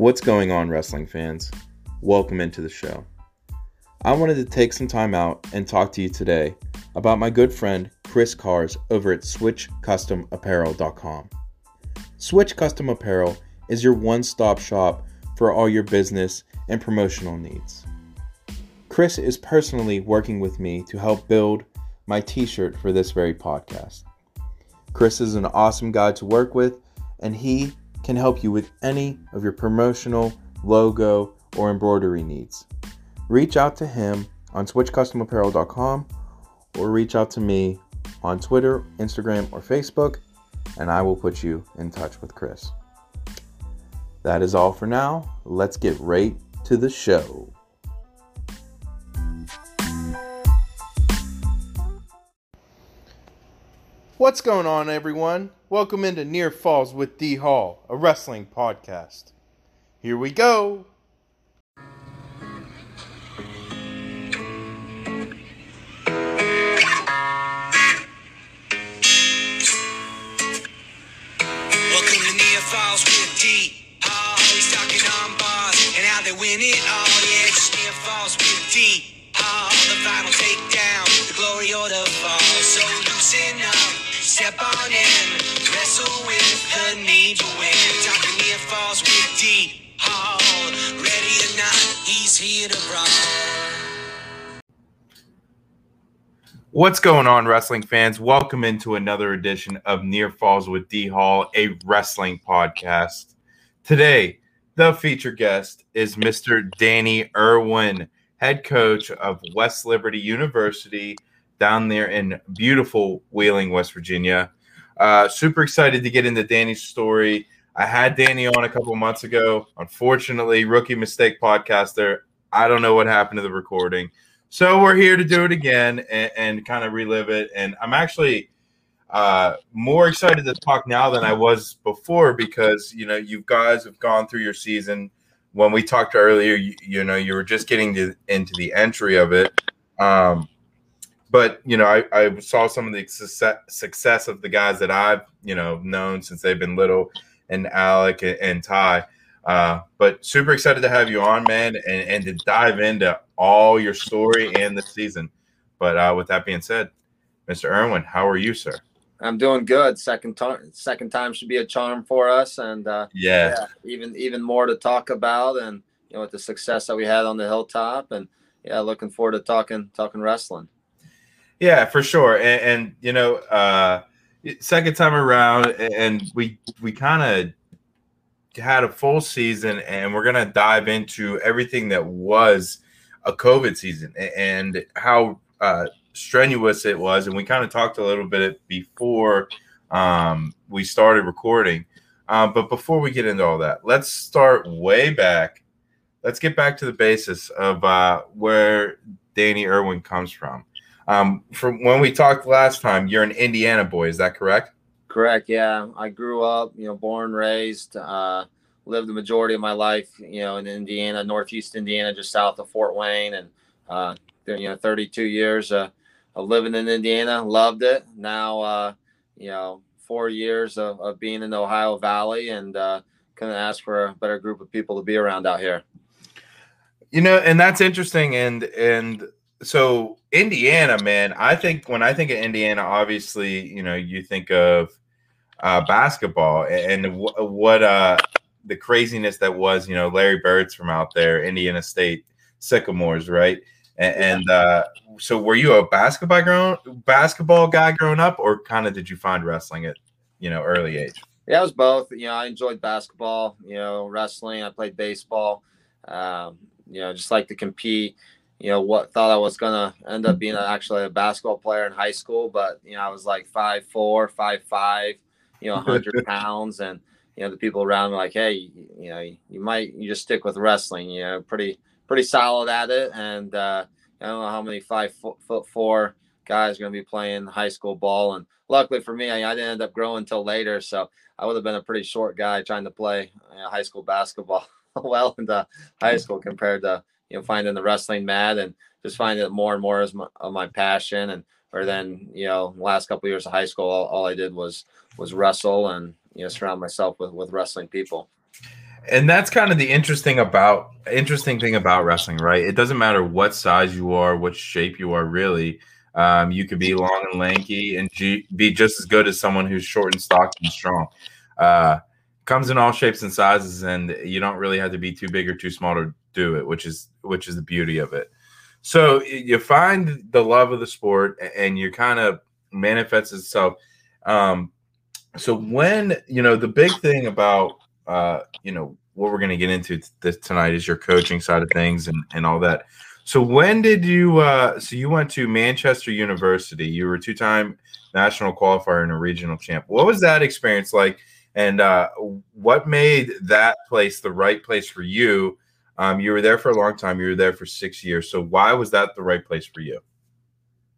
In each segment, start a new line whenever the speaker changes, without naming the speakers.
What's going on, wrestling fans? Welcome into the show. I wanted to take some time out and talk to you today about my good friend Chris Cars over at SwitchCustomApparel.com. Switch Custom Apparel is your one stop shop for all your business and promotional needs. Chris is personally working with me to help build my t shirt for this very podcast. Chris is an awesome guy to work with, and he can help you with any of your promotional, logo, or embroidery needs. Reach out to him on switchcustomapparel.com or reach out to me on Twitter, Instagram, or Facebook, and I will put you in touch with Chris. That is all for now. Let's get right to the show. What's going on, everyone? Welcome into Near Falls with D Hall, a wrestling podcast. Here we go.
Welcome step on in, wrestle with the need to win. Near Falls with D. Hall. Ready or not, he's here to.
What's going on, wrestling fans? Welcome into another edition of Near Falls with D Hall, a wrestling podcast. Today, the featured guest is Mr. Danny Irwin, head coach of West Liberty University down there in beautiful Wheeling, West Virginia. Uh, super excited to get into Danny's story. I had Danny on a couple months ago. Unfortunately, rookie mistake podcaster. I don't know what happened to the recording. So we're here to do it again and, and kind of relive it. And I'm actually uh, more excited to talk now than I was before because you know you guys have gone through your season. When we talked earlier, you, you know you were just getting to, into the entry of it. Um, but you know, I, I saw some of the success, success of the guys that I've you know known since they've been little, and Alec and, and Ty. Uh, but super excited to have you on, man, and, and to dive into all your story and the season. But uh, with that being said, Mr. Irwin, how are you, sir?
I'm doing good. Second time, second time should be a charm for us, and uh,
Yeah,
yeah, even even more to talk about, and you know, with the success that we had on the hilltop, and yeah, looking forward to talking talking wrestling.
Yeah, for sure. And, and you know, uh, second time around, and we we kind of had a full season, and we're gonna dive into everything that was a COVID season and how uh, strenuous it was. And we kind of talked a little bit before um, we started recording. Um, but before we get into all that, let's start way back. Let's get back to the basis of uh, where Danny Irwin comes from. Um, from when we talked last time, you're an Indiana boy. Is that correct?
Correct. Yeah, I grew up, you know, born, raised, uh, lived the majority of my life, you know, in Indiana, Northeast Indiana, just south of Fort Wayne, and uh, you know, 32 years uh, of living in Indiana. Loved it. Now, uh, you know, four years of, of being in the Ohio Valley, and uh, couldn't ask for a better group of people to be around out here.
You know, and that's interesting. And and so Indiana, man, I think when I think of Indiana, obviously, you know, you think of uh, basketball and, and wh- what uh, the craziness that was. You know, Larry Bird's from out there, Indiana State Sycamores, right? And, and uh, so, were you a basketball grown basketball guy growing up, or kind of did you find wrestling at you know early age?
Yeah, it was both. You know, I enjoyed basketball, you know, wrestling. I played baseball. Um, you know, just like to compete. You know, what thought I was gonna end up being actually a basketball player in high school, but you know, I was like five four, five five, you know, hundred pounds, and you know, the people around me like, hey, you, you know, you might you just stick with wrestling. You know, pretty pretty solid at it, and uh, I don't know how many five foot, foot four guys are going to be playing high school ball. And luckily for me, I, I didn't end up growing until later, so I would have been a pretty short guy trying to play uh, high school basketball well into high school compared to you know finding the wrestling mat and just finding it more and more as my, of my passion. And or then you know last couple of years of high school, all, all I did was was wrestle and you know surround myself with with wrestling people.
and that's kind of the interesting about interesting thing about wrestling, right? It doesn't matter what size you are, what shape you are, really. Um, you could be long and lanky and G- be just as good as someone who's short and stocky and strong. Uh, comes in all shapes and sizes, and you don't really have to be too big or too small to do it, which is which is the beauty of it. So you find the love of the sport, and you kind of manifests itself. Um, so when you know the big thing about uh, you know what we're going to get into this tonight is your coaching side of things and and all that. So when did you? Uh, so you went to Manchester University. You were two time national qualifier and a regional champ. What was that experience like? And uh, what made that place the right place for you? Um, you were there for a long time. You were there for six years. So why was that the right place for you?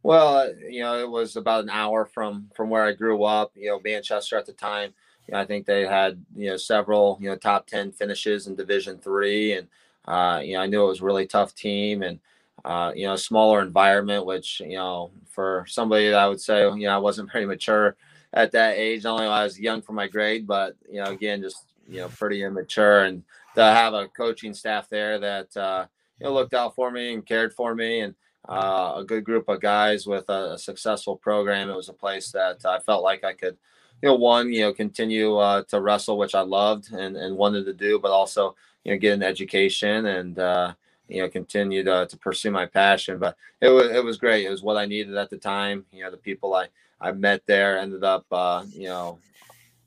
Well, you know, it was about an hour from from where I grew up. You know, Manchester at the time. You know, I think they had you know several you know top ten finishes in Division Three, and uh, you know I knew it was a really tough team and uh, you know smaller environment, which you know for somebody that I would say you know I wasn't very mature at that age. Not only I was young for my grade, but you know again just you know pretty immature, and to have a coaching staff there that uh, you know looked out for me and cared for me and uh, a good group of guys with a, a, successful program. It was a place that I felt like I could, you know, one, you know, continue uh, to wrestle, which I loved and, and wanted to do, but also, you know, get an education and, uh, you know, continue to, to pursue my passion. But it was, it was great. It was what I needed at the time. You know, the people I, I met there ended up, uh, you know,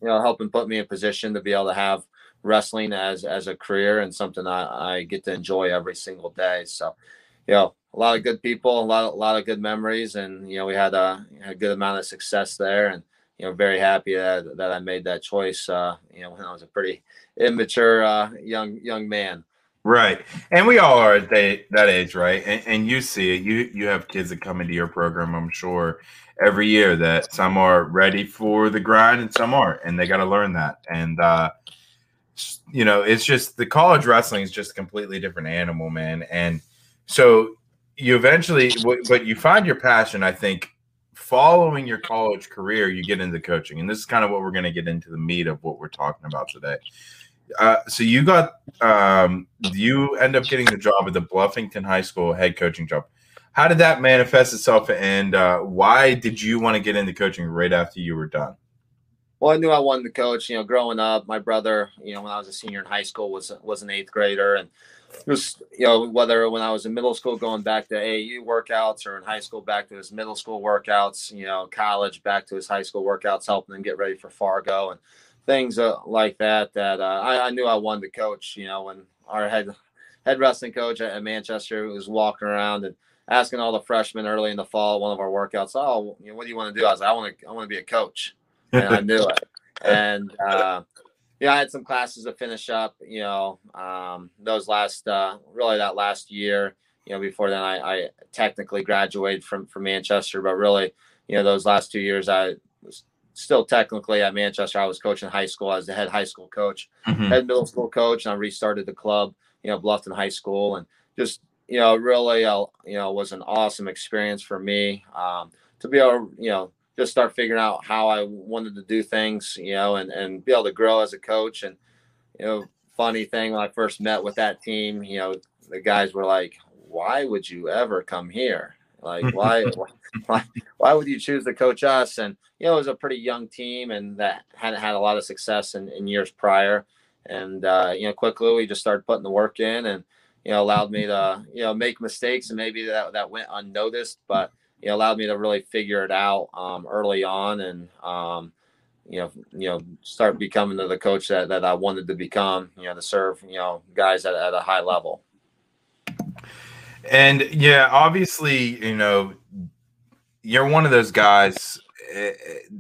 you know, helping put me in position to be able to have wrestling as, as a career and something I, I get to enjoy every single day. So, you know, a lot of good people, a lot, a lot of good memories, and you know, we had a, a good amount of success there, and you know, very happy that, that I made that choice. Uh, you know, when I was a pretty immature uh, young young man.
Right, and we all are at that, that age, right? And, and you see it. You you have kids that come into your program, I'm sure, every year that some are ready for the grind and some aren't, and they got to learn that. And uh, you know, it's just the college wrestling is just a completely different animal, man. And so you eventually, but you find your passion. I think following your college career, you get into coaching, and this is kind of what we're going to get into the meat of what we're talking about today. Uh, so you got um, you end up getting the job at the Bluffington High School head coaching job. How did that manifest itself, and uh, why did you want to get into coaching right after you were done?
Well, I knew I wanted to coach. You know, growing up, my brother, you know, when I was a senior in high school, was was an eighth grader, and just you know whether when I was in middle school going back to AAU workouts or in high school back to his middle school workouts, you know, college back to his high school workouts, helping him get ready for Fargo and things uh, like that. That uh, I, I, knew I wanted to coach. You know, when our head head wrestling coach at, at Manchester was walking around and asking all the freshmen early in the fall one of our workouts, oh, you know, what do you want to do? I was like, I want to I want to be a coach, and I knew it. And uh, yeah, I had some classes to finish up, you know, um, those last, uh, really that last year, you know, before then I, I technically graduated from, from Manchester, but really, you know, those last two years, I was still technically at Manchester. I was coaching high school as the head high school coach, mm-hmm. head middle school coach, and I restarted the club, you know, Bluffton High School, and just, you know, really, uh, you know, was an awesome experience for me um, to be able, you know, just start figuring out how I wanted to do things, you know, and, and be able to grow as a coach. And, you know, funny thing, when I first met with that team, you know, the guys were like, why would you ever come here? Like, why, why, why would you choose to coach us? And, you know, it was a pretty young team and that hadn't had a lot of success in, in years prior. And, uh, you know, quickly we just started putting the work in and, you know, allowed me to, you know, make mistakes and maybe that, that went unnoticed, but, it allowed me to really figure it out um, early on and um, you know you know start becoming the coach that, that I wanted to become you know to serve you know guys at, at a high level
and yeah obviously you know you're one of those guys eh,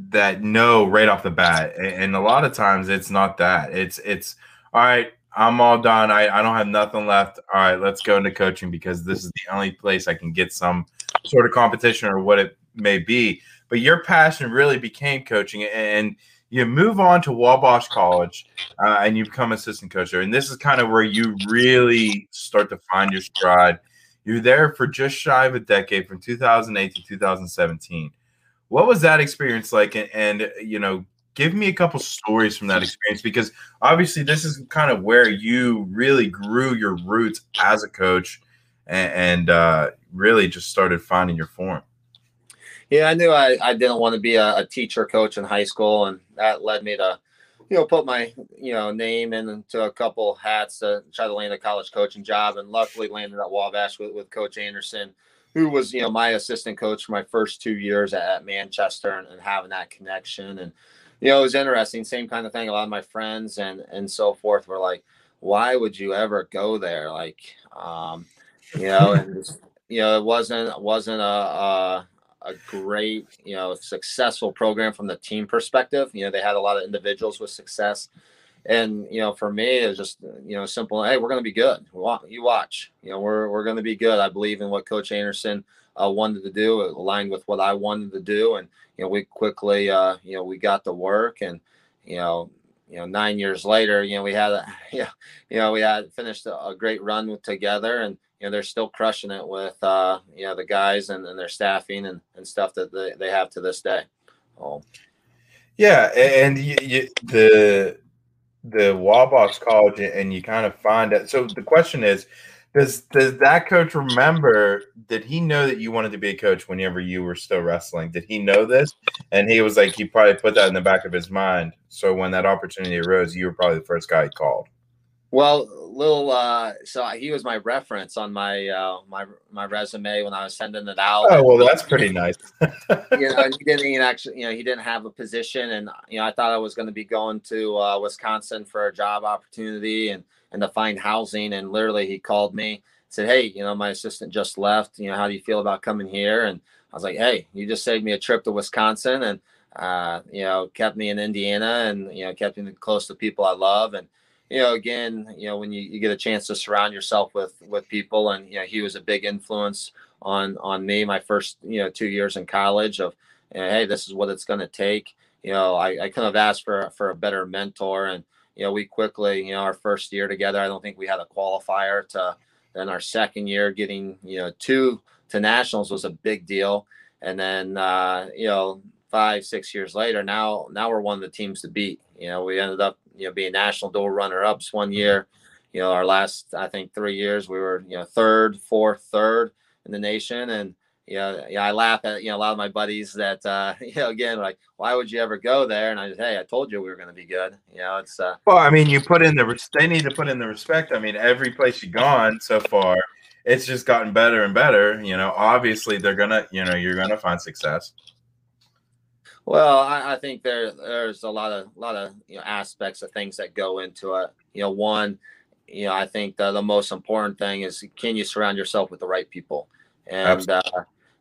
that know right off the bat and a lot of times it's not that it's it's all right I'm all done. I, I don't have nothing left. All right, let's go into coaching because this is the only place I can get some sort of competition or what it may be. But your passion really became coaching, and you move on to Wabash College, uh, and you become assistant coach there. And this is kind of where you really start to find your stride. You're there for just shy of a decade, from 2008 to 2017. What was that experience like? And, and you know, give me a couple stories from that experience because obviously this is kind of where you really grew your roots as a coach and, and uh, really just started finding your form.
Yeah, I knew I, I didn't want to be a, a teacher coach in high school, and that led me to, you know, put my you know name into a couple hats to try to land a college coaching job, and luckily landed at Wabash with, with Coach Anderson, who was you know my assistant coach for my first two years at, at Manchester, and, and having that connection, and you know it was interesting. Same kind of thing. A lot of my friends and and so forth were like, "Why would you ever go there?" Like, um, you know, and you know it wasn't wasn't a, a a great, you know, successful program from the team perspective. You know, they had a lot of individuals with success. And, you know, for me, it was just, you know, simple. Hey, we're going to be good. You watch, you know, we're, we're going to be good. I believe in what Coach Anderson uh, wanted to do, it aligned with what I wanted to do. And, you know, we quickly, uh, you know, we got the work and, you know, you know, nine years later, you know, we had, a, yeah, you know, we had finished a, a great run together and, you know they're still crushing it with uh, you know the guys and, and their staffing and, and stuff that they, they have to this day. Oh.
Yeah, and you, you, the the Wabash College, and you kind of find it. So the question is, does does that coach remember? Did he know that you wanted to be a coach whenever you were still wrestling? Did he know this? And he was like, he probably put that in the back of his mind. So when that opportunity arose, you were probably the first guy he called.
Well, little uh so he was my reference on my uh my my resume when I was sending it out.
Oh well that's pretty nice.
you know, he didn't even actually, you know, he didn't have a position and you know, I thought I was going to be going to uh Wisconsin for a job opportunity and and to find housing and literally he called me, said, Hey, you know, my assistant just left, you know, how do you feel about coming here? And I was like, Hey, you just saved me a trip to Wisconsin and uh, you know, kept me in Indiana and you know, kept me close to people I love and you know, again, you know, when you, you get a chance to surround yourself with with people, and you know, he was a big influence on on me my first you know two years in college. Of you know, hey, this is what it's going to take. You know, I, I couldn't have asked for for a better mentor, and you know, we quickly, you know, our first year together, I don't think we had a qualifier to. Then our second year, getting you know two to nationals was a big deal, and then uh, you know five six years later, now now we're one of the teams to beat. You know, we ended up you know, being national dual runner ups one year. You know, our last I think three years we were you know third, fourth, third in the nation, and you know, yeah, I laugh at you know a lot of my buddies that uh, you know again like why would you ever go there? And I just hey, I told you we were going to be good. You know, it's uh,
well, I mean, you put in the they need to put in the respect. I mean, every place you've gone so far, it's just gotten better and better. You know, obviously they're gonna you know you're gonna find success.
Well, I, I, think there there's a lot of lot of you know aspects of things that go into it. You know, one, you know, I think the, the most important thing is can you surround yourself with the right people, and uh,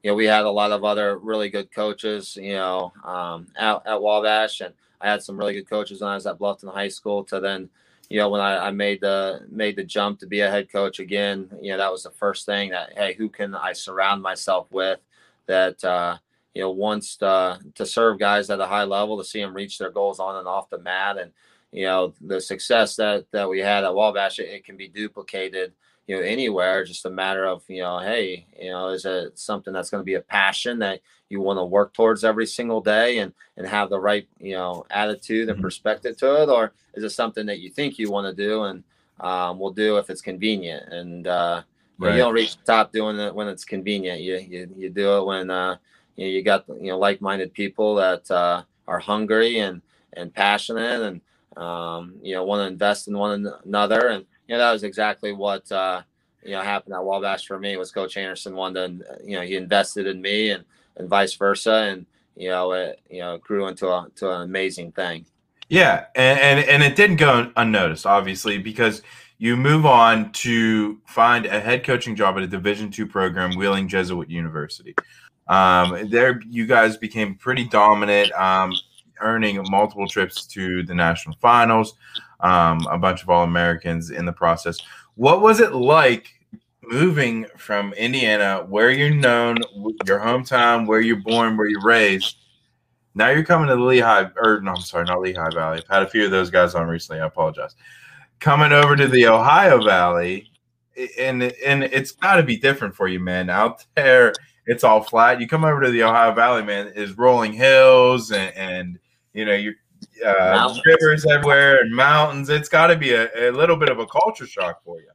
you know, we had a lot of other really good coaches, you know, um, at, at Wabash, and I had some really good coaches when I was at Bluffton High School. To then, you know, when I, I made the made the jump to be a head coach again, you know, that was the first thing that hey, who can I surround myself with that. Uh, you know, wants to, to serve guys at a high level to see them reach their goals on and off the mat. And, you know, the success that, that we had at Wabash, it, it can be duplicated, you know, anywhere. Just a matter of, you know, hey, you know, is it something that's going to be a passion that you want to work towards every single day and, and have the right, you know, attitude and mm-hmm. perspective to it? Or is it something that you think you want to do and um, will do if it's convenient? And, uh, right. you don't reach the top doing it when it's convenient. You, you, you do it when, uh, you know, you got you know like-minded people that uh, are hungry and and passionate and um, you know want to invest in one another and you know that was exactly what uh, you know happened at Wabash for me was Coach Anderson wanted to you know he invested in me and and vice versa and you know it you know grew into a to an amazing thing.
Yeah, and and, and it didn't go unnoticed obviously because you move on to find a head coaching job at a Division two program, Wheeling Jesuit University. Um, there, you guys became pretty dominant, um, earning multiple trips to the national finals, um, a bunch of All Americans in the process. What was it like moving from Indiana, where you're known, your hometown, where you're born, where you're raised? Now you're coming to the Lehigh, or no, I'm sorry, not Lehigh Valley. I've had a few of those guys on recently. I apologize. Coming over to the Ohio Valley, and and it's got to be different for you, man. Out there it's all flat. You come over to the Ohio Valley, man, is rolling hills and, and you know, you're uh, rivers everywhere and mountains. It's got to be a, a little bit of a culture shock for you.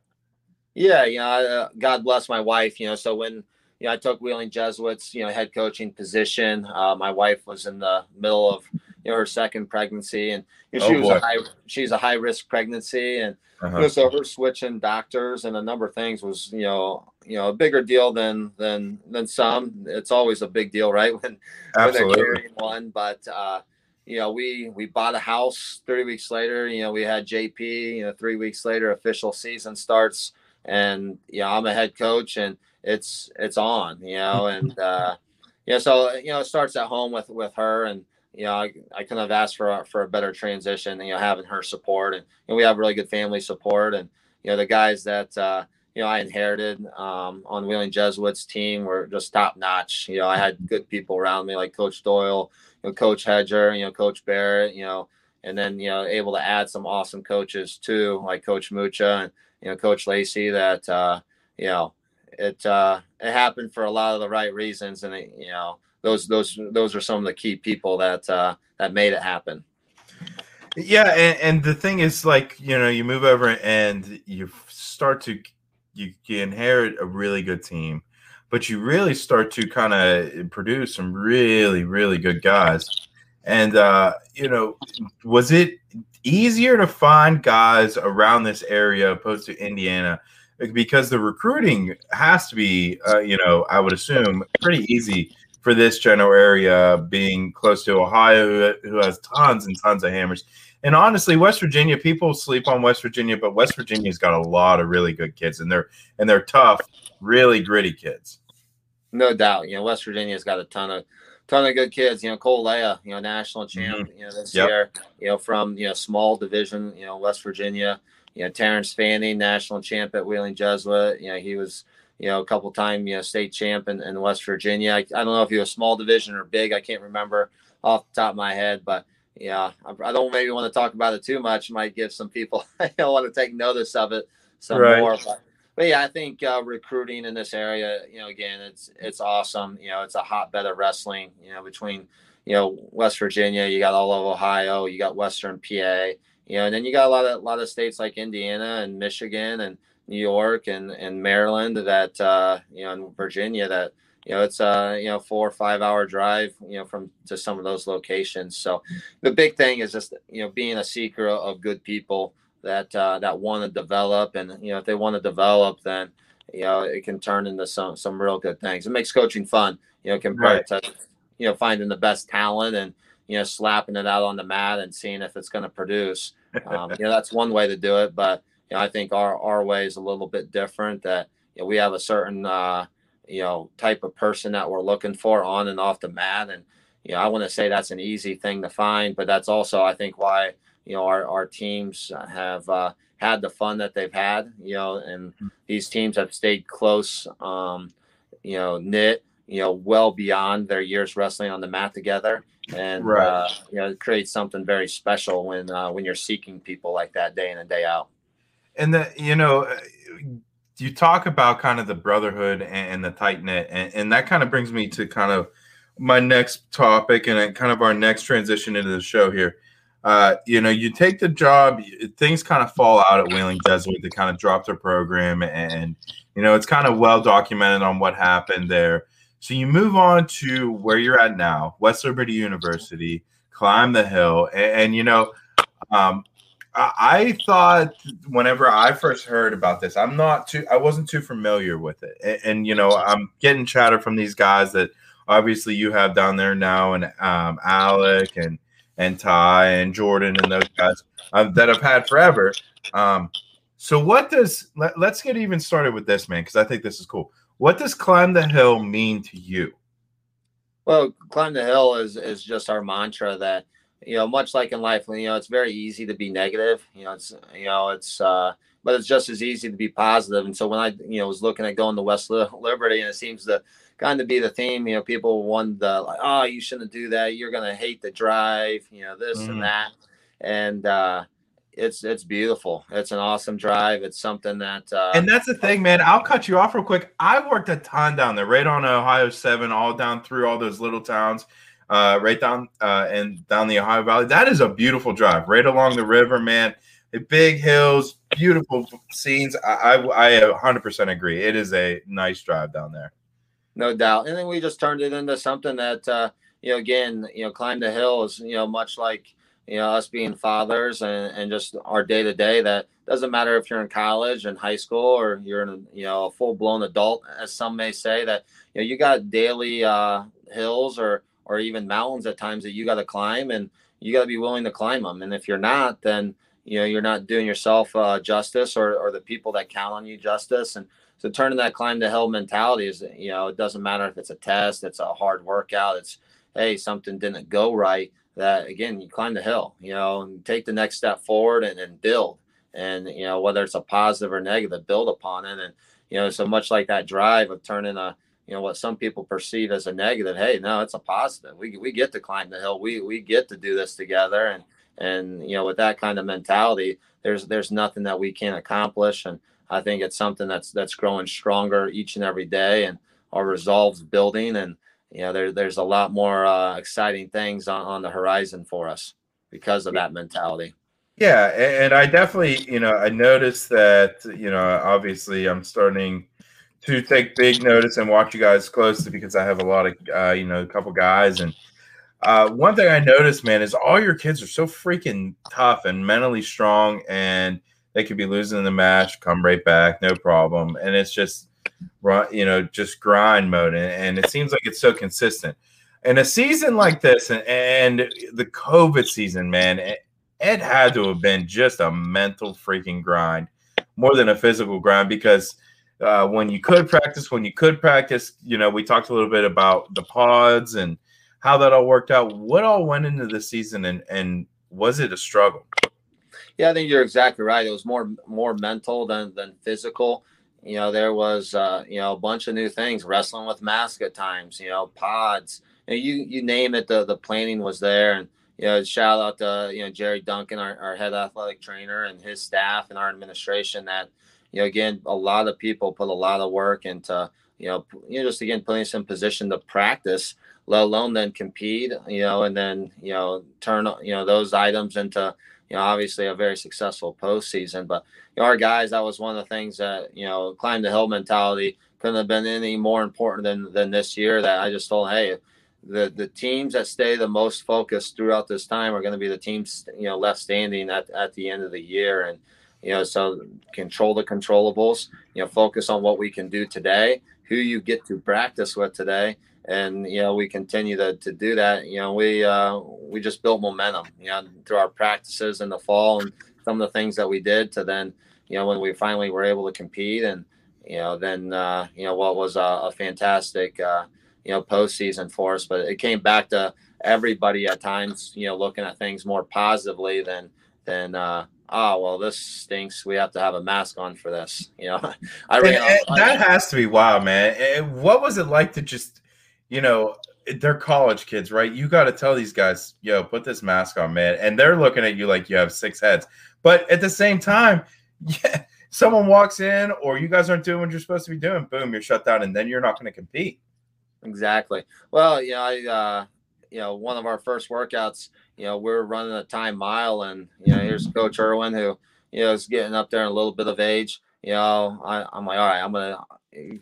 Yeah, you know, I, uh, God bless my wife. You know, so when you know I took Wheeling Jesuits, you know, head coaching position, uh, my wife was in the middle of you know her second pregnancy, and you know, she
Oh,
was
boy.
a high she's a high risk pregnancy, and you
Uh-huh.
know, so her switching doctors and a number of things was you know you know a bigger deal than than than some. It's always a big deal, right? When when they're carrying one. But uh, you know, we we bought a house. Three weeks later, you know, we had JP. You know, three weeks later, official season starts, and you know, I'm a head coach, and it's it's on. You know, and uh, yeah, so you know, it starts at home with with her, and you know, I, I couldn't have asked for a, for a better transition. You know, having her support, and know, we have really good family support, and you know, the guys that. Uh, you know, I inherited um, on Wheeling Jesuits team were just top notch. You know, I had good people around me like Coach Doyle, you know, Coach Hedger, you know, Coach Barrett, you know, and then you know able to add some awesome coaches too, like Coach Mucha and you know Coach Lacey. That uh, you know it uh, it happened for a lot of the right reasons, and it, you know those those those are some of the key people that uh, that made it happen.
Yeah, and, and the thing is, like you know, you move over and you start to you, you inherit a really good team, but you really start to kind of produce some really really good guys. And uh, you know, was it easier to find guys around this area opposed to Indiana? Because the recruiting has to be, uh, you know, I would assume pretty easy for this general area, being close to Ohio, who, has tons and tons of hammers. And honestly, West Virginia, people sleep on West Virginia, but West Virginia's got a lot of really good kids, and they're and they're tough, really gritty kids.
No doubt. You know, West Virginia's got a ton of ton of good kids. You know, Cole Leah, you know, national mm-hmm. champ, you know, this
Yep.
year, you know, from you know, small division, you know, West Virginia. You know, Terrence Fanning, national champ at Wheeling Jesuit. You know, he was, you know, a couple time, you know, state champ in, in West Virginia. I, I don't know if he a small division or big. I can't remember off the top of my head, but yeah, I, I don't maybe want to talk about it too much. Might give some people I don't want to take notice of it some
Right.
more. But but yeah, I think uh, recruiting in this area, you know, again, it's it's awesome. You know, it's a hotbed of wrestling. You know, between you know West Virginia, you got all of Ohio, you got Western PA, you know, and then you got a lot of a lot of states like Indiana and Michigan and New York and and Maryland that uh, you know, and Virginia that you know it's a you know four or five hour drive you know from to some of those locations. So the big thing is just you know being a seeker of good people that uh, that want to develop, and you know if they want to develop, then you know it can turn into some some real good things. It makes coaching fun, you know, compared to you know finding the best talent and you know slapping it out on the mat and seeing if it's going to produce. Um, you know that's one way to do it, but you know I think our our way is a little bit different. That you know, we have a certain uh, you know type of person that we're looking for on and off the mat, and you know I want to say that's an easy thing to find, but that's also I think why you know our, our teams have uh, had the fun that they've had you know and these teams have stayed close um, you know knit you know well beyond their years wrestling on the mat together and
Right.
uh, you know it creates something very special when uh, when you're seeking people like that day in and day out
And the you know, uh, you talk about kind of the brotherhood and, the tight knit, and, and that kind of brings me to kind of my next topic and kind of our next transition into the show here. Uh, you know, you take the job, things kind of fall out at Wheeling Jesuit They kind of drop their program, and you know, it's kind of well documented on what happened there. So you move on to where you're at now, West Liberty University, climb the hill, and, and you know, um, I, thought whenever I first heard about this, I'm not too, I wasn't too familiar with it, and, and you know, I'm getting chatter from these guys that obviously you have down there now, and um, Alec and and Ty and Jordan and those guys um, that I've had forever. Um, so what does let, let's get even started with this man because I think this is cool. What does climb the hill mean to you?
Well, climb the hill is is just our mantra that you know, much like in life, you know, it's very easy to be negative. You know, it's you know, it's uh, but it's just as easy to be positive. And so when I you know was looking at going to West Liberty, and it seems to kind of be the theme. You know, people want the like, oh, you shouldn't do that. You're gonna hate the drive. You know, this
Mhm.
and that, and uh, it's it's beautiful. It's an awesome drive. It's something that uh,
And that's the thing, man. I'll cut you off real quick. I worked a ton down there, right on Ohio 7, all down through all those little towns. Uh, right down uh, and down the Ohio Valley. That is a beautiful drive, right along the river, man. The big hills, beautiful scenes. I, I, I 100% agree. It is a nice drive down there.
No doubt. And then we just turned it into something that, uh, you know, again, you know, climb the hills, you know, much like, you know, us being fathers and, and just our day to day that doesn't matter if you're in college and high school or you're in, a, you know, a full blown adult, as some may say that, you know, you got daily uh, hills or, or even mountains at times that you got to climb and you got to be willing to climb them. And if you're not, then, you know, you're not doing yourself uh, justice or, or the people that count on you justice. And so turning that climb to hell mentality is, you know, it doesn't matter if it's a test, it's a hard workout, it's, hey, something didn't go right. That again, you climb the hill, you know, and take the next step forward and, and build. And, you know, whether it's a positive or negative, build upon it. And, you know, so much like that drive of turning a, you know what some people perceive as a negative hey no it's a positive. We, we get to climb the hill. We we get to do this together. And and you know with that kind of mentality there's there's nothing that we can't accomplish. And i think it's something that's that's growing stronger each and every day and our resolves building. And you know there, there's a lot more uh, exciting things on, on the horizon for us because of that mentality.
Yeah and i definitely you know i noticed that you know obviously i'm starting to take big notice and watch you guys closely because I have a lot of uh, you know a couple guys and uh, one thing I noticed, man, is all your kids are so freaking tough and mentally strong, and they could be losing the match, come right back, no problem, and it's just run, you know, just grind mode, and, it seems like it's so consistent. In a season like this, and, and the COVID season, man, it, it had to have been just a mental freaking grind more than a physical grind because – uh, when you could practice, when you could practice. You know, we talked a little bit about the pods and how that all worked out. What all went into the season, and and was it a struggle?
Yeah, I think you're exactly right. It was more more mental than than physical. You know, there was uh, you know a bunch of new things, wrestling with mask at times. You know, pods. You know, you, you name it. The the planning was there, and you know, shout out to you know Jerry Duncan, our, our head athletic trainer, and his staff and our administration that you know, again, a lot of people put a lot of work into, you know, you know, just again putting us in position to practice, let alone then compete, you know, and then you know turn you know those items into you know obviously a very successful postseason. But you know, our guys, that was one of the things that you know climb the hill mentality couldn't have been any more important than than this year. That I just told, hey, the the teams that stay the most focused throughout this time are going to be the teams you know left standing at at the end of the year and you know so control the controllables you know focus on what we can do today who you get to practice with today and you know we continue to, to do that. You know we uh, we just built momentum you know through our practices in the fall and some of the things that we did to then you know when we finally were able to compete and you know then uh, you know what was a, a fantastic uh, you know postseason for us. But it came back to everybody at times you know looking at things more positively than than uh, oh well this stinks. We have to have a mask on for this you know?
I ran that has to be wild man. And what was it like to just you know they're college kids right? You got to tell these guys yo put this mask on man. And they're looking at you like you have six heads. But at the same time yeah someone walks in or you guys aren't doing what you're supposed to be doing boom you're shut down and then you're not going to compete.
Exactly. Well yeah i uh you know one of our first workouts you know, we're running a time mile, and you know, here's Coach Irwin who you know is getting up there in a little bit of age. You know, I, am like, all right, I'm gonna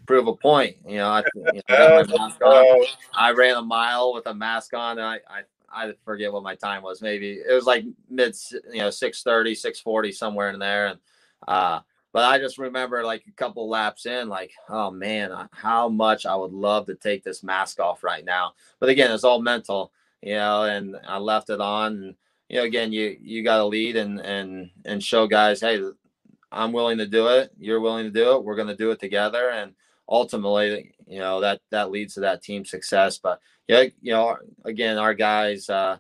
prove a point. You know, I, you know, I ran a mile with a mask on, and I, I I forget what my time was. Maybe it was like mid, you know, 630, 640, somewhere in there. And, uh, but I just remember like a couple laps in, like, oh man, how much I would love to take this mask off right now. But again, it's all mental you know, and I left it on. And, you know, again, you you got to lead and and and show guys, hey, I'm willing to do it. You're willing to do it. We're going to do it together. And ultimately, you know, that that leads to that team success. But yeah, you know, again, our guys, uh,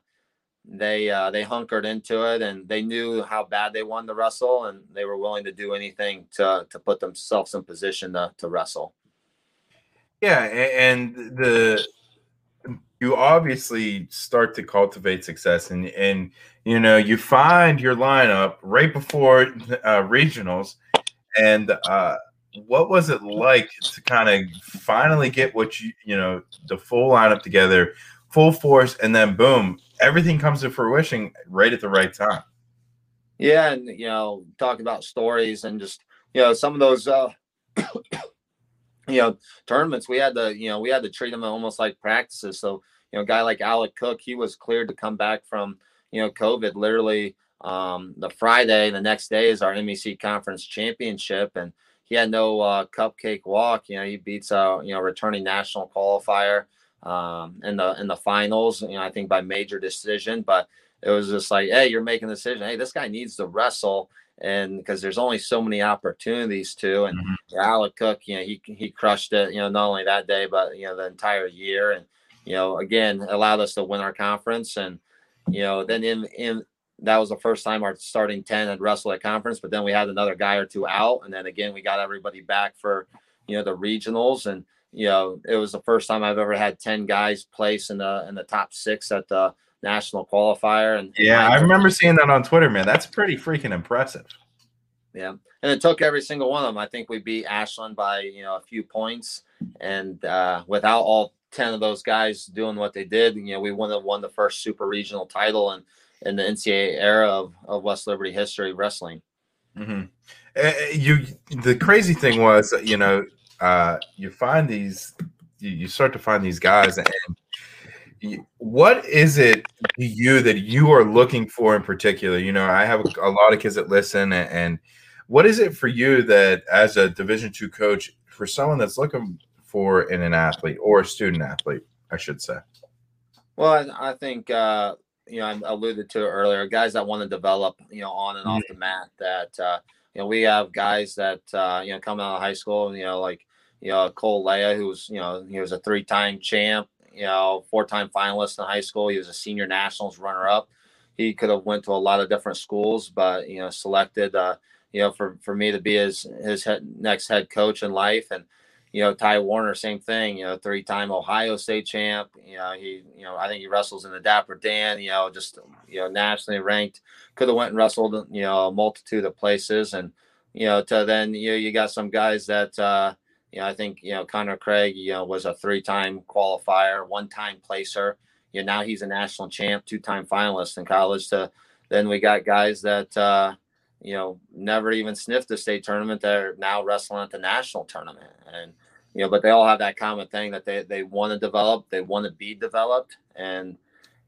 they uh, they hunkered into it and they knew how bad they wanted to wrestle and they were willing to do anything to to put themselves in position to to wrestle.
Yeah, and the you obviously start to cultivate success and and you know you find your lineup right before uh, regionals and uh, what was it like to kind of finally get what you you know the full lineup together full force, and then boom, everything comes to fruition right at the right time.
Yeah, and you know, talk about stories and just you know some of those uh you know tournaments we had to you know we had to treat them almost like practices. So you know, a guy like Alec Cook, he was cleared to come back from you know COVID literally um the Friday. The next day is our MEC conference championship, and he had no uh, cupcake walk. You know, he beats a you know returning national qualifier um, in the in the finals. You know, I think by major decision, but it was just like, hey, you're making a decision. Hey, this guy needs to wrestle, and because there's only so many opportunities to. And mm-hmm. Alec Cook, you know, he he crushed it. You know, not only that day, but you know, the entire year, and you know, again, allowed us to win our conference. And you know, then in in that was the first time our starting 10 had wrestled at conference, but then we had another guy or two out. And then again, we got everybody back for, you know, the regionals. And, you know, it was the first time I've ever had 10 guys place in the, in the top six at the national qualifier. And
yeah, I remember seeing that on Twitter, man. That's pretty freaking impressive.
Yeah. And it took every single one of them. I think we beat Ashland by, you know, a few points. And uh, without all 10 of those guys doing what they did, you know, we wouldn't have won the first super regional title. And, in the NCAA era of, of West Liberty history wrestling.
Mm-hmm. Uh, you the crazy thing was, you know, uh, you find these, you, start to find these guys, and what is it to you that you are looking for in particular? You know, I have a, a lot of kids that listen, and, and what is it for you that, as a Division two coach, for someone that's looking for in an athlete or a student athlete, I should say?
Well, I, I think uh, you know, I alluded to earlier, guys that want to develop, you know, on and off the mat. That uh, you know, we have guys that uh, you know come out of high school, you know, like you know Cole Leia, who's you know he was a three-time champ, you know, four-time finalist in high school. He was a senior nationals runner-up. He could have went to a lot of different schools, but you know, selected, uh, you know, for for me to be his his head, next head coach in life, and you know, Ty Warner, same thing, you know, three time Ohio State champ. You know, he, you know, I think he wrestles in the Dapper Dan, you know, just, you know, nationally ranked. Could have went and wrestled, you know, a multitude of places. And, you know, to then, you know, you got some guys that, uh, you know, I think, you know, Connor Craig, you know, was a three time qualifier, one time placer. You know, now he's a national champ, two time finalist in college. To then we got guys that, uh, you know, never even sniffed the state tournament. They're now wrestling at the national tournament. And, you know, but they all have that common thing that they, they want to develop, they want to be developed, and,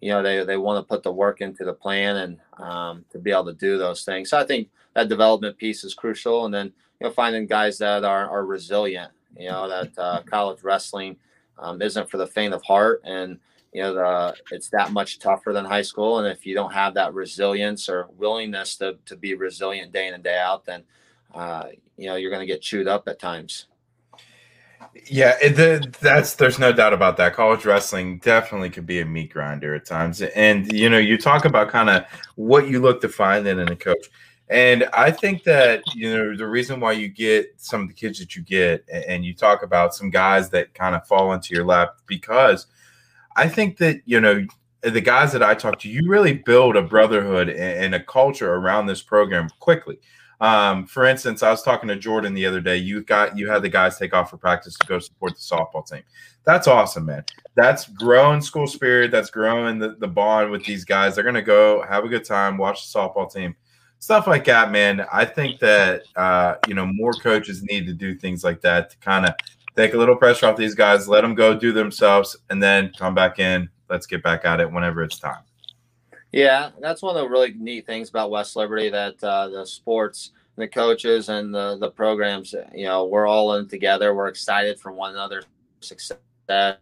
you know, they, they want to put the work into the plan and um, to be able to do those things. So I think that development piece is crucial. And then, you know, finding guys that are, are resilient, you know, that uh, college wrestling um, isn't for the faint of heart. And, you know the, it's that much tougher than high school. And if you don't have that resilience or willingness to, to be resilient day in and day out then uh, you know you're going to get chewed up at times.
Yeah that's there's no doubt about that. College wrestling definitely could be a meat grinder at times. And you know you talk about kind of what you look to find in a coach and I think that you know the reason why you get some of the kids that you get, and you talk about some guys that kind of fall into your lap because I think that you know the guys that I talk to, you really build a brotherhood and a culture around this program quickly. Um, for instance, I was talking to Jordan the other day. You got you had the guys take off for practice to go support the softball team. That's awesome, man. That's growing school spirit. That's growing the, the bond with these guys. They're gonna go have a good time, watch the softball team, stuff like that, man. I think that uh, you know more coaches need to do things like that to kind of take a little pressure off these guys, let them go do themselves, and then come back in. Let's get back at it whenever it's time.
Yeah, that's one of the really neat things about West Liberty that uh, the sports, the coaches, and the the programs, you know, we're all in together. We're excited for one another's success. You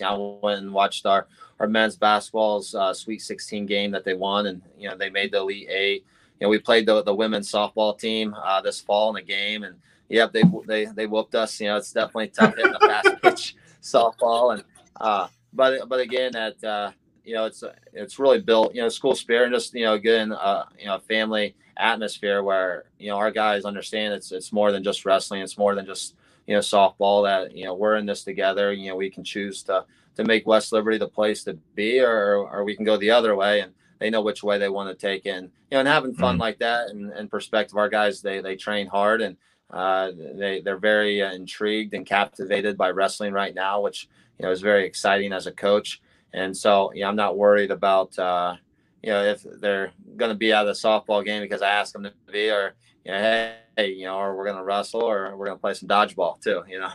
know, I went and watched our our men's basketball's uh, Sweet 16 game that they won, and you know they made the Elite Eight. You know, we played the the women's softball team uh, this fall in a game, and yep, they they they whooped us. You know, it's definitely tough hitting a fast pitch softball, and uh, but but again, that uh, you know, it's it's really built, you know, school spirit and just you know, getting uh, you know, family atmosphere where you know our guys understand it's it's more than just wrestling, it's more than just you know softball. That you know we're in this together. You know, we can choose to to make West Liberty the place to be, or or we can go the other way and they know which way they want to take it. And, you know, and having fun mm-hmm. like that and, and perspective, our guys, they, they train hard and, uh, they they're very uh, intrigued and captivated by wrestling right now, which you know is very exciting as a coach. and so you know, I'm not worried about uh, you know if they're going to be out of the softball game because I asked them to be, or you know, hey, hey you know, or we're going to wrestle, or we're going to play some dodgeball too, you know.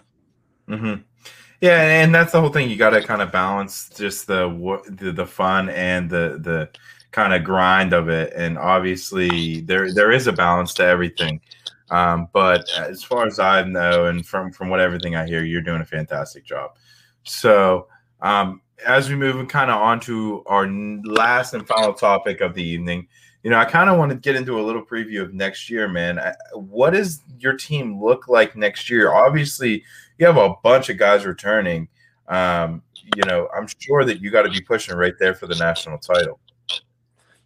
Mm-hmm. Yeah, and that's the whole thing. You got to kind of balance just the, the the fun and the the kind of grind of it. And obviously, there there is a balance to everything. Um, but as far as I know, and from from what everything I hear, you're doing a fantastic job. So um, as we move kind of on to our last and final topic of the evening, you know, I kind of want to get into a little preview of next year, man. What does your team look like next year? Obviously, you have a bunch of guys returning. Um, you know, I'm sure that you got to be pushing right there for the national title.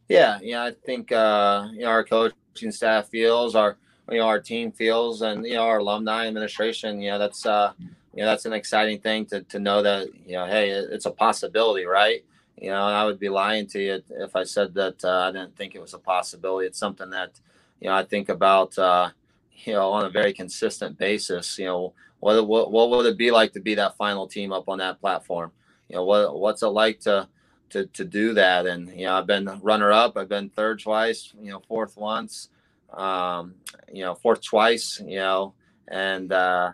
Yeah, yeah, I think uh, you know our coaching staff feels our you know our team feels, and you know our alumni administration. You know that's uh, you know that's an exciting thing to to know that you know hey it's a possibility, right? You know, I would be lying to you if I said that uh, I didn't think it was a possibility. It's something that you know I think about uh, you know on a very consistent basis. You know, what what what would it be like to be that final team up on that platform? You know, what what's it like to to to do that? And you know, I've been runner up, I've been third twice, you know, fourth once, um, you know, fourth twice, you know, and uh,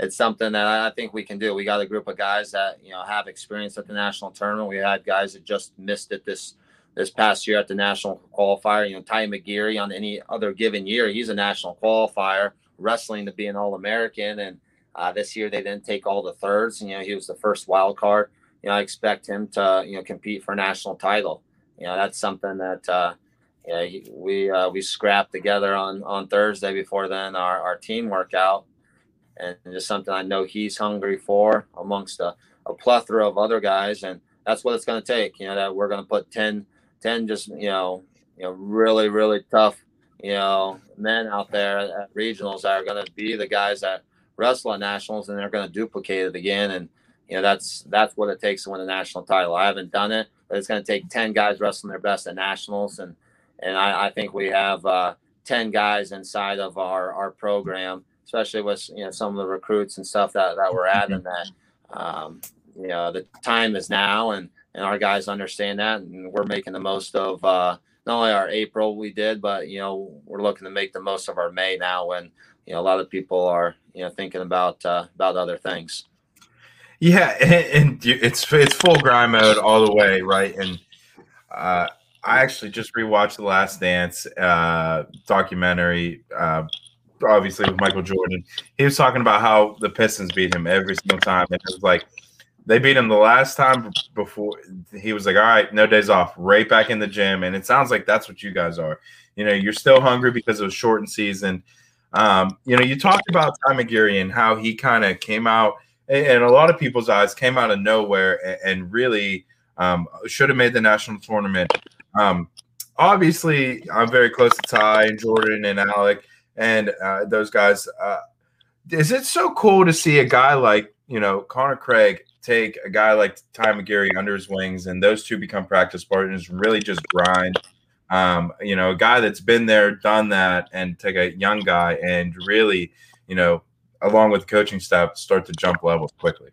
it's something that I think we can do. We got a group of guys that you know have experience at the national tournament. We had guys that just missed it this this past year at the national qualifier. You know, Ty McGeary on any other given year, he's a national qualifier, wrestling to be an All American. And uh, this year they didn't take all the thirds. And, You know, he was the first wild card. You know, I expect him to you know compete for a national title. You know, that's something that. Uh, yeah, we uh, we scrapped together on on Thursday before then our, our team workout, and just something I know he's hungry for amongst a, a plethora of other guys, and that's what it's going to take. You know that we're going to put 10, 10 just you know you know really really tough you know men out there at regionals that are going to be the guys that wrestle at nationals, and they're going to duplicate it again, and you know that's that's what it takes to win a national title. I haven't done it, but it's going to take ten guys wrestling their best at nationals and and I, I think we have uh, ten guys inside of our our program, especially with you know some of the recruits and stuff that that we're adding. That um, you know the time is now, and and our guys understand that, and we're making the most of uh, not only our April we did, but you know we're looking to make the most of our May now, when you know a lot of people are you know thinking about uh, about other things.
Yeah, and, and it's it's full grind mode all the way, right? And uh, I actually just rewatched the Last Dance uh, documentary, uh, obviously with Michael Jordan. He was talking about how the Pistons beat him every single time, and it was like they beat him the last time before. He was like, "All right, no days off, right back in the gym." And it sounds like that's what you guys are. You know, you're still hungry because it was shortened season. Um, you know, you talked about Ty McGeary and how he kind of came out, and a lot of people's eyes came out of nowhere and, really um, should have made the national tournament. Um, obviously, I'm very close to Ty and Jordan and Alec and uh, those guys. Uh, is it so cool to see a guy like you know Connor Craig take a guy like Ty McGeary under his wings and those two become practice partners and really just grind? Um, you know, a guy that's been there, done that, and take a young guy and really, you know, along with coaching staff, start to jump levels quickly.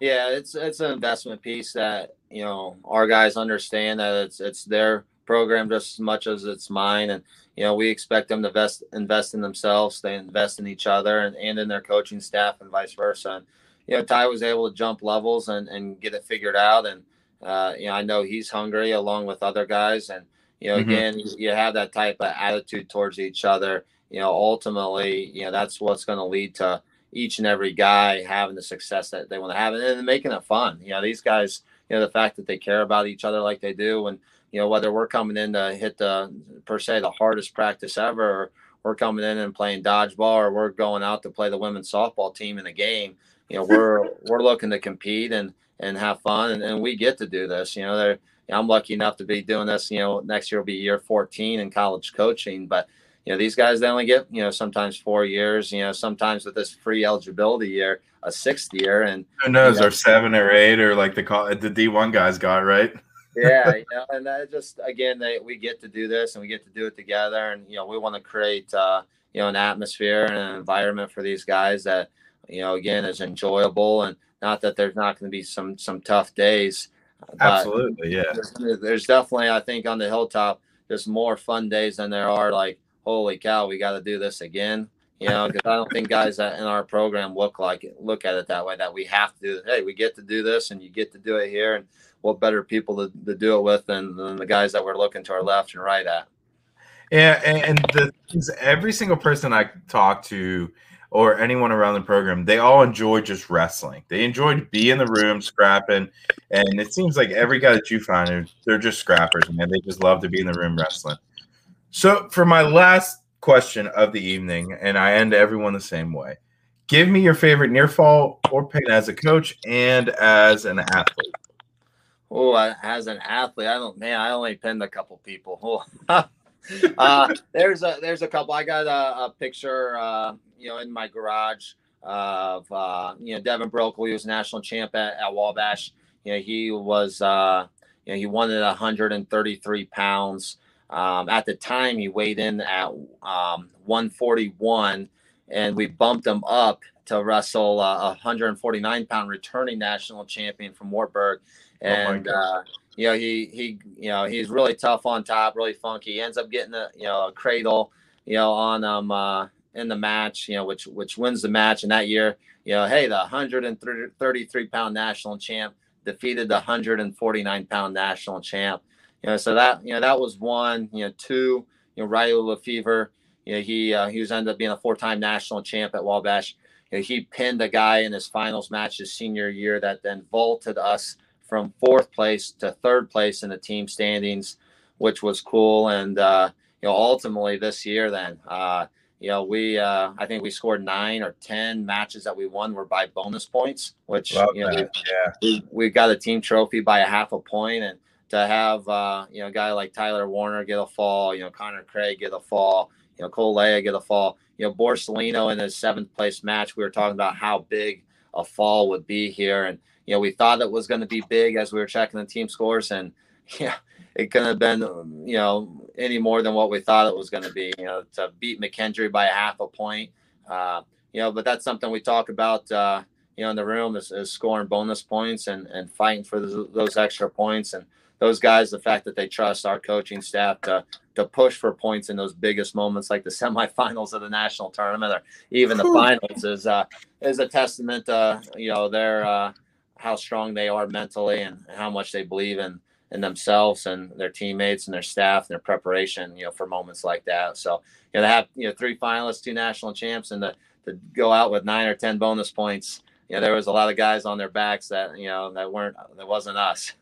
Yeah, it's it's an investment piece that you know our guys understand that it's it's their program just as much as it's mine, and you know we expect them to invest invest in themselves, they invest in each other, and, and in their coaching staff, and vice versa. And you know Ty was able to jump levels and and get it figured out, and uh, you know I know he's hungry along with other guys, and you know mm-hmm. again you have that type of attitude towards each other. You know ultimately you know that's what's going to lead to each and every guy having the success that they want to have and, and making it fun. You know, these guys, you know, the fact that they care about each other like they do, and you know, whether we're coming in to hit the per se the hardest practice ever, or we're coming in and playing dodgeball, or we're going out to play the women's softball team in a game. You know, we're we're looking to compete and and have fun, and, and we get to do this. You know, they're I'm lucky enough to be doing this. You know, next year will be year 14 in college coaching, but you know, these guys they only get, you know, sometimes four years, you know, sometimes with this free eligibility year, a sixth year. And
who knows, you know, or seven or eight, or like the the D one guys got, right?
yeah, you know, and that just again they we get to do this and we get to do it together. And you know, we want to create uh, you know, an atmosphere and an environment for these guys that, you know, again is enjoyable and not that there's not going to be some some tough days.
Absolutely, yeah.
there's, there's definitely, I think, on the hilltop, there's more fun days than there are like, holy cow, we got to do this again. You know, because I don't think guys that in our program look like it, look at it that way. That we have to do. Hey, we get to do this, and you get to do it here. And what better people to, to do it with than, than the guys that we're looking to our left and right at.
Yeah, and, and the every single person I talk to or anyone around the program, they all enjoy just wrestling. They enjoy to be in the room scrapping, and it seems like every guy that you find, they're, just scrappers, man. They just love to be in the room wrestling. So, for my last question of the evening, and I end everyone the same way. Give me your favorite near fall or pin as a coach and as an athlete.
Oh, as an athlete, I don't. Man, I only pinned a couple people. Oh. Uh, there's a there's a couple. I got a, a picture, uh, you know, in my garage of uh, you know Devin Brokel. He was national champ at, at Wabash. You know, he was uh, you know he won at 133 pounds. Um, at the time, he weighed in at um, 141, and we bumped him up to wrestle a 149 pound returning national champion from Wartburg, and
Oh
uh, you know he he you know he's really tough on top, really funky. He ends up getting a you know a cradle, you know on um uh, in the match, you know which which wins the match. And that year, you know, hey, the 133 pound national champ defeated the 149 pound national champ. You know, so that you know that was one. You know, two. You know, Riley Lefever. You know, he uh, he was ended up being a four time national champ at Wabash. You know, he pinned a guy in his finals match his senior year that then vaulted us from fourth place to third place in the team standings, which was cool. And uh, you know, ultimately this year, then uh, you know, we uh, I think we scored nine or ten matches that we won were by bonus points, which
Love
you know
that. Yeah.
we, we got a team trophy by a half a point and to have uh, you know a guy like Tyler Warner get a fall, you know Connor Craig get a fall, you know Cole Leia get a fall, you know Borsalino in his seventh place match. We were talking about how big a fall would be here, and you know we thought it was going to be big as we were checking the team scores, and yeah, it couldn't have been you know any more than what we thought it was going to be. You know to beat McKendree by a half a point, uh, you know, but that's something we talk about. Uh, you know, in the room is, is scoring bonus points and, and fighting for those, those extra points. And those guys, the fact that they trust our coaching staff to to push for points in those biggest moments, like the semifinals of the national tournament or even the finals, is uh, is a testament to you know their uh, how strong they are mentally and how much they believe in in themselves and their teammates and their staff and their preparation, you know, for moments like that. So you know, they have you know three finalists, two national champs, and to to go out with nine or ten bonus points. You know, there was a lot of guys on their backs that you know that weren't that wasn't us.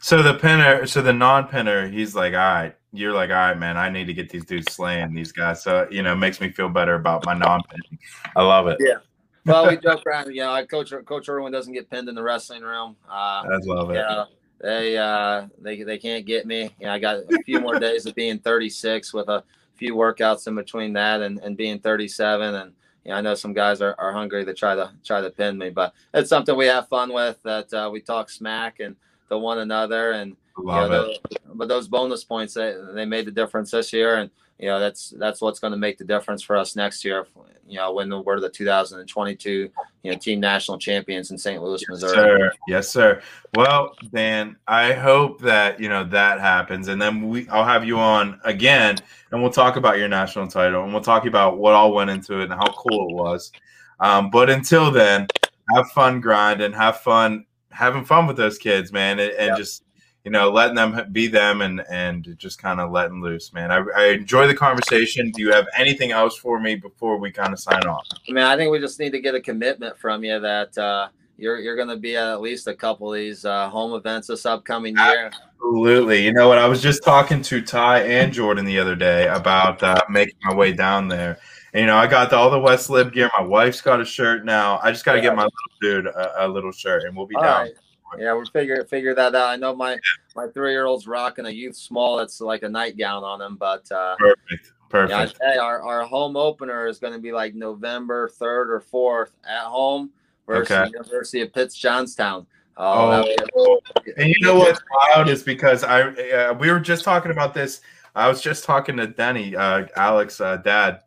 So the pinner, so the non-pinner, he's like, all right, you're like, all right, man, I need to get these dudes slaying these guys. So you know, it makes me feel better about my non-pinning. I love it.
Yeah. Well, we joke around. You know, coach Coach Irwin doesn't get pinned in the wrestling room. Uh,
I love it.
yeah, they uh, they they can't get me. You know, I got a few more days of being 36 with a few workouts in between that and, and being 37 and you know, I know some guys are, are hungry to try to try to pin me, but it's something we have fun with. That uh, we talk smack and to one another, and you know,
Love
those- but those bonus points they, they made the difference this year, and you know that's that's what's going to make the difference for us next year. You know, when we're the 2022 you know team national champions in St. Louis,
Yes,
Missouri.
sir. Yes, sir. Well, Dan, I hope that you know that happens, and then we I'll have you on again, and we'll talk about your national title, and we'll talk about what all went into it and how cool it was. Um, but until then, have fun grinding, have fun having fun with those kids, man, and, and
Yeah.
just you know letting them be them and and just kind of letting loose, man. I, I enjoy the conversation. Do you have anything else for me before we kind of sign off?
I mean, I think we just need to get a commitment from you that uh, you're you're going to be at at least a couple of these uh, home events this upcoming year.
Absolutely. You know what? I was just talking to Ty and Jordan the other day about uh, making my way down there. And, you know, I got the, all the West Lib gear. My wife's got a shirt now. I just got to get my little dude a, a little shirt, and we'll be
All
down.
right. Yeah, we'll figure figure that out. I know my my three year old's rocking a youth small that's like a nightgown on him, but uh,
Perfect. Perfect.
tell you, our, our home opener is going to be like November third or fourth at home versus
Okay.
University of Pitts Johnstown.
Oh,
be
And you know what's wild is because I uh, we were just talking about this. I was just talking to Denny, uh, Alex, uh, dad,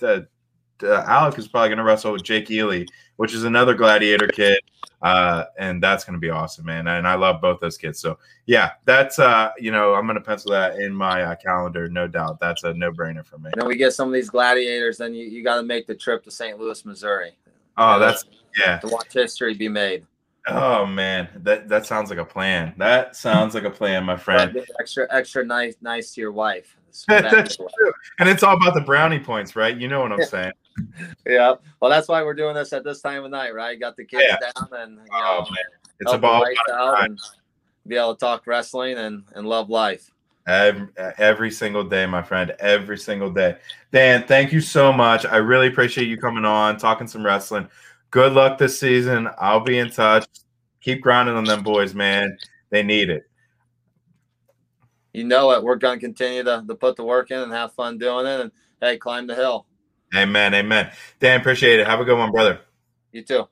uh, Alec is probably going to wrestle with Jake Ely, which is another gladiator kid. Uh, and that's going to be awesome, man. And I love both those kids. So yeah, that's uh, you know, I'm going to pencil that in my uh, calendar, no doubt. That's a no brainer for me.
Then we get some of these gladiators. Then you, you got to make the trip to St. Louis, Missouri.
Oh, that's yeah.
To watch history be made.
Oh man, that that sounds like a plan. That sounds like a plan, my friend.
Extra extra nice nice to your wife.
that's true. And it's all about the brownie points, right? You know what I'm saying.
yeah. Well, that's why we're doing this at this time of night, right? Got the kids yeah. down and you oh, know, oh,
it's about
out and be able to talk wrestling and and love life.
Every, every single day, my friend. Every single day. Dan, thank you so much. I really appreciate you coming on, talking some wrestling. Good luck this season. I'll be in touch. Keep grinding on them boys, man. They need it.
You know it. We're going to continue to, to put the work in and have fun doing it. And hey, climb the hill.
Amen. Amen. Dan, appreciate it. Have a good one, brother.
You too.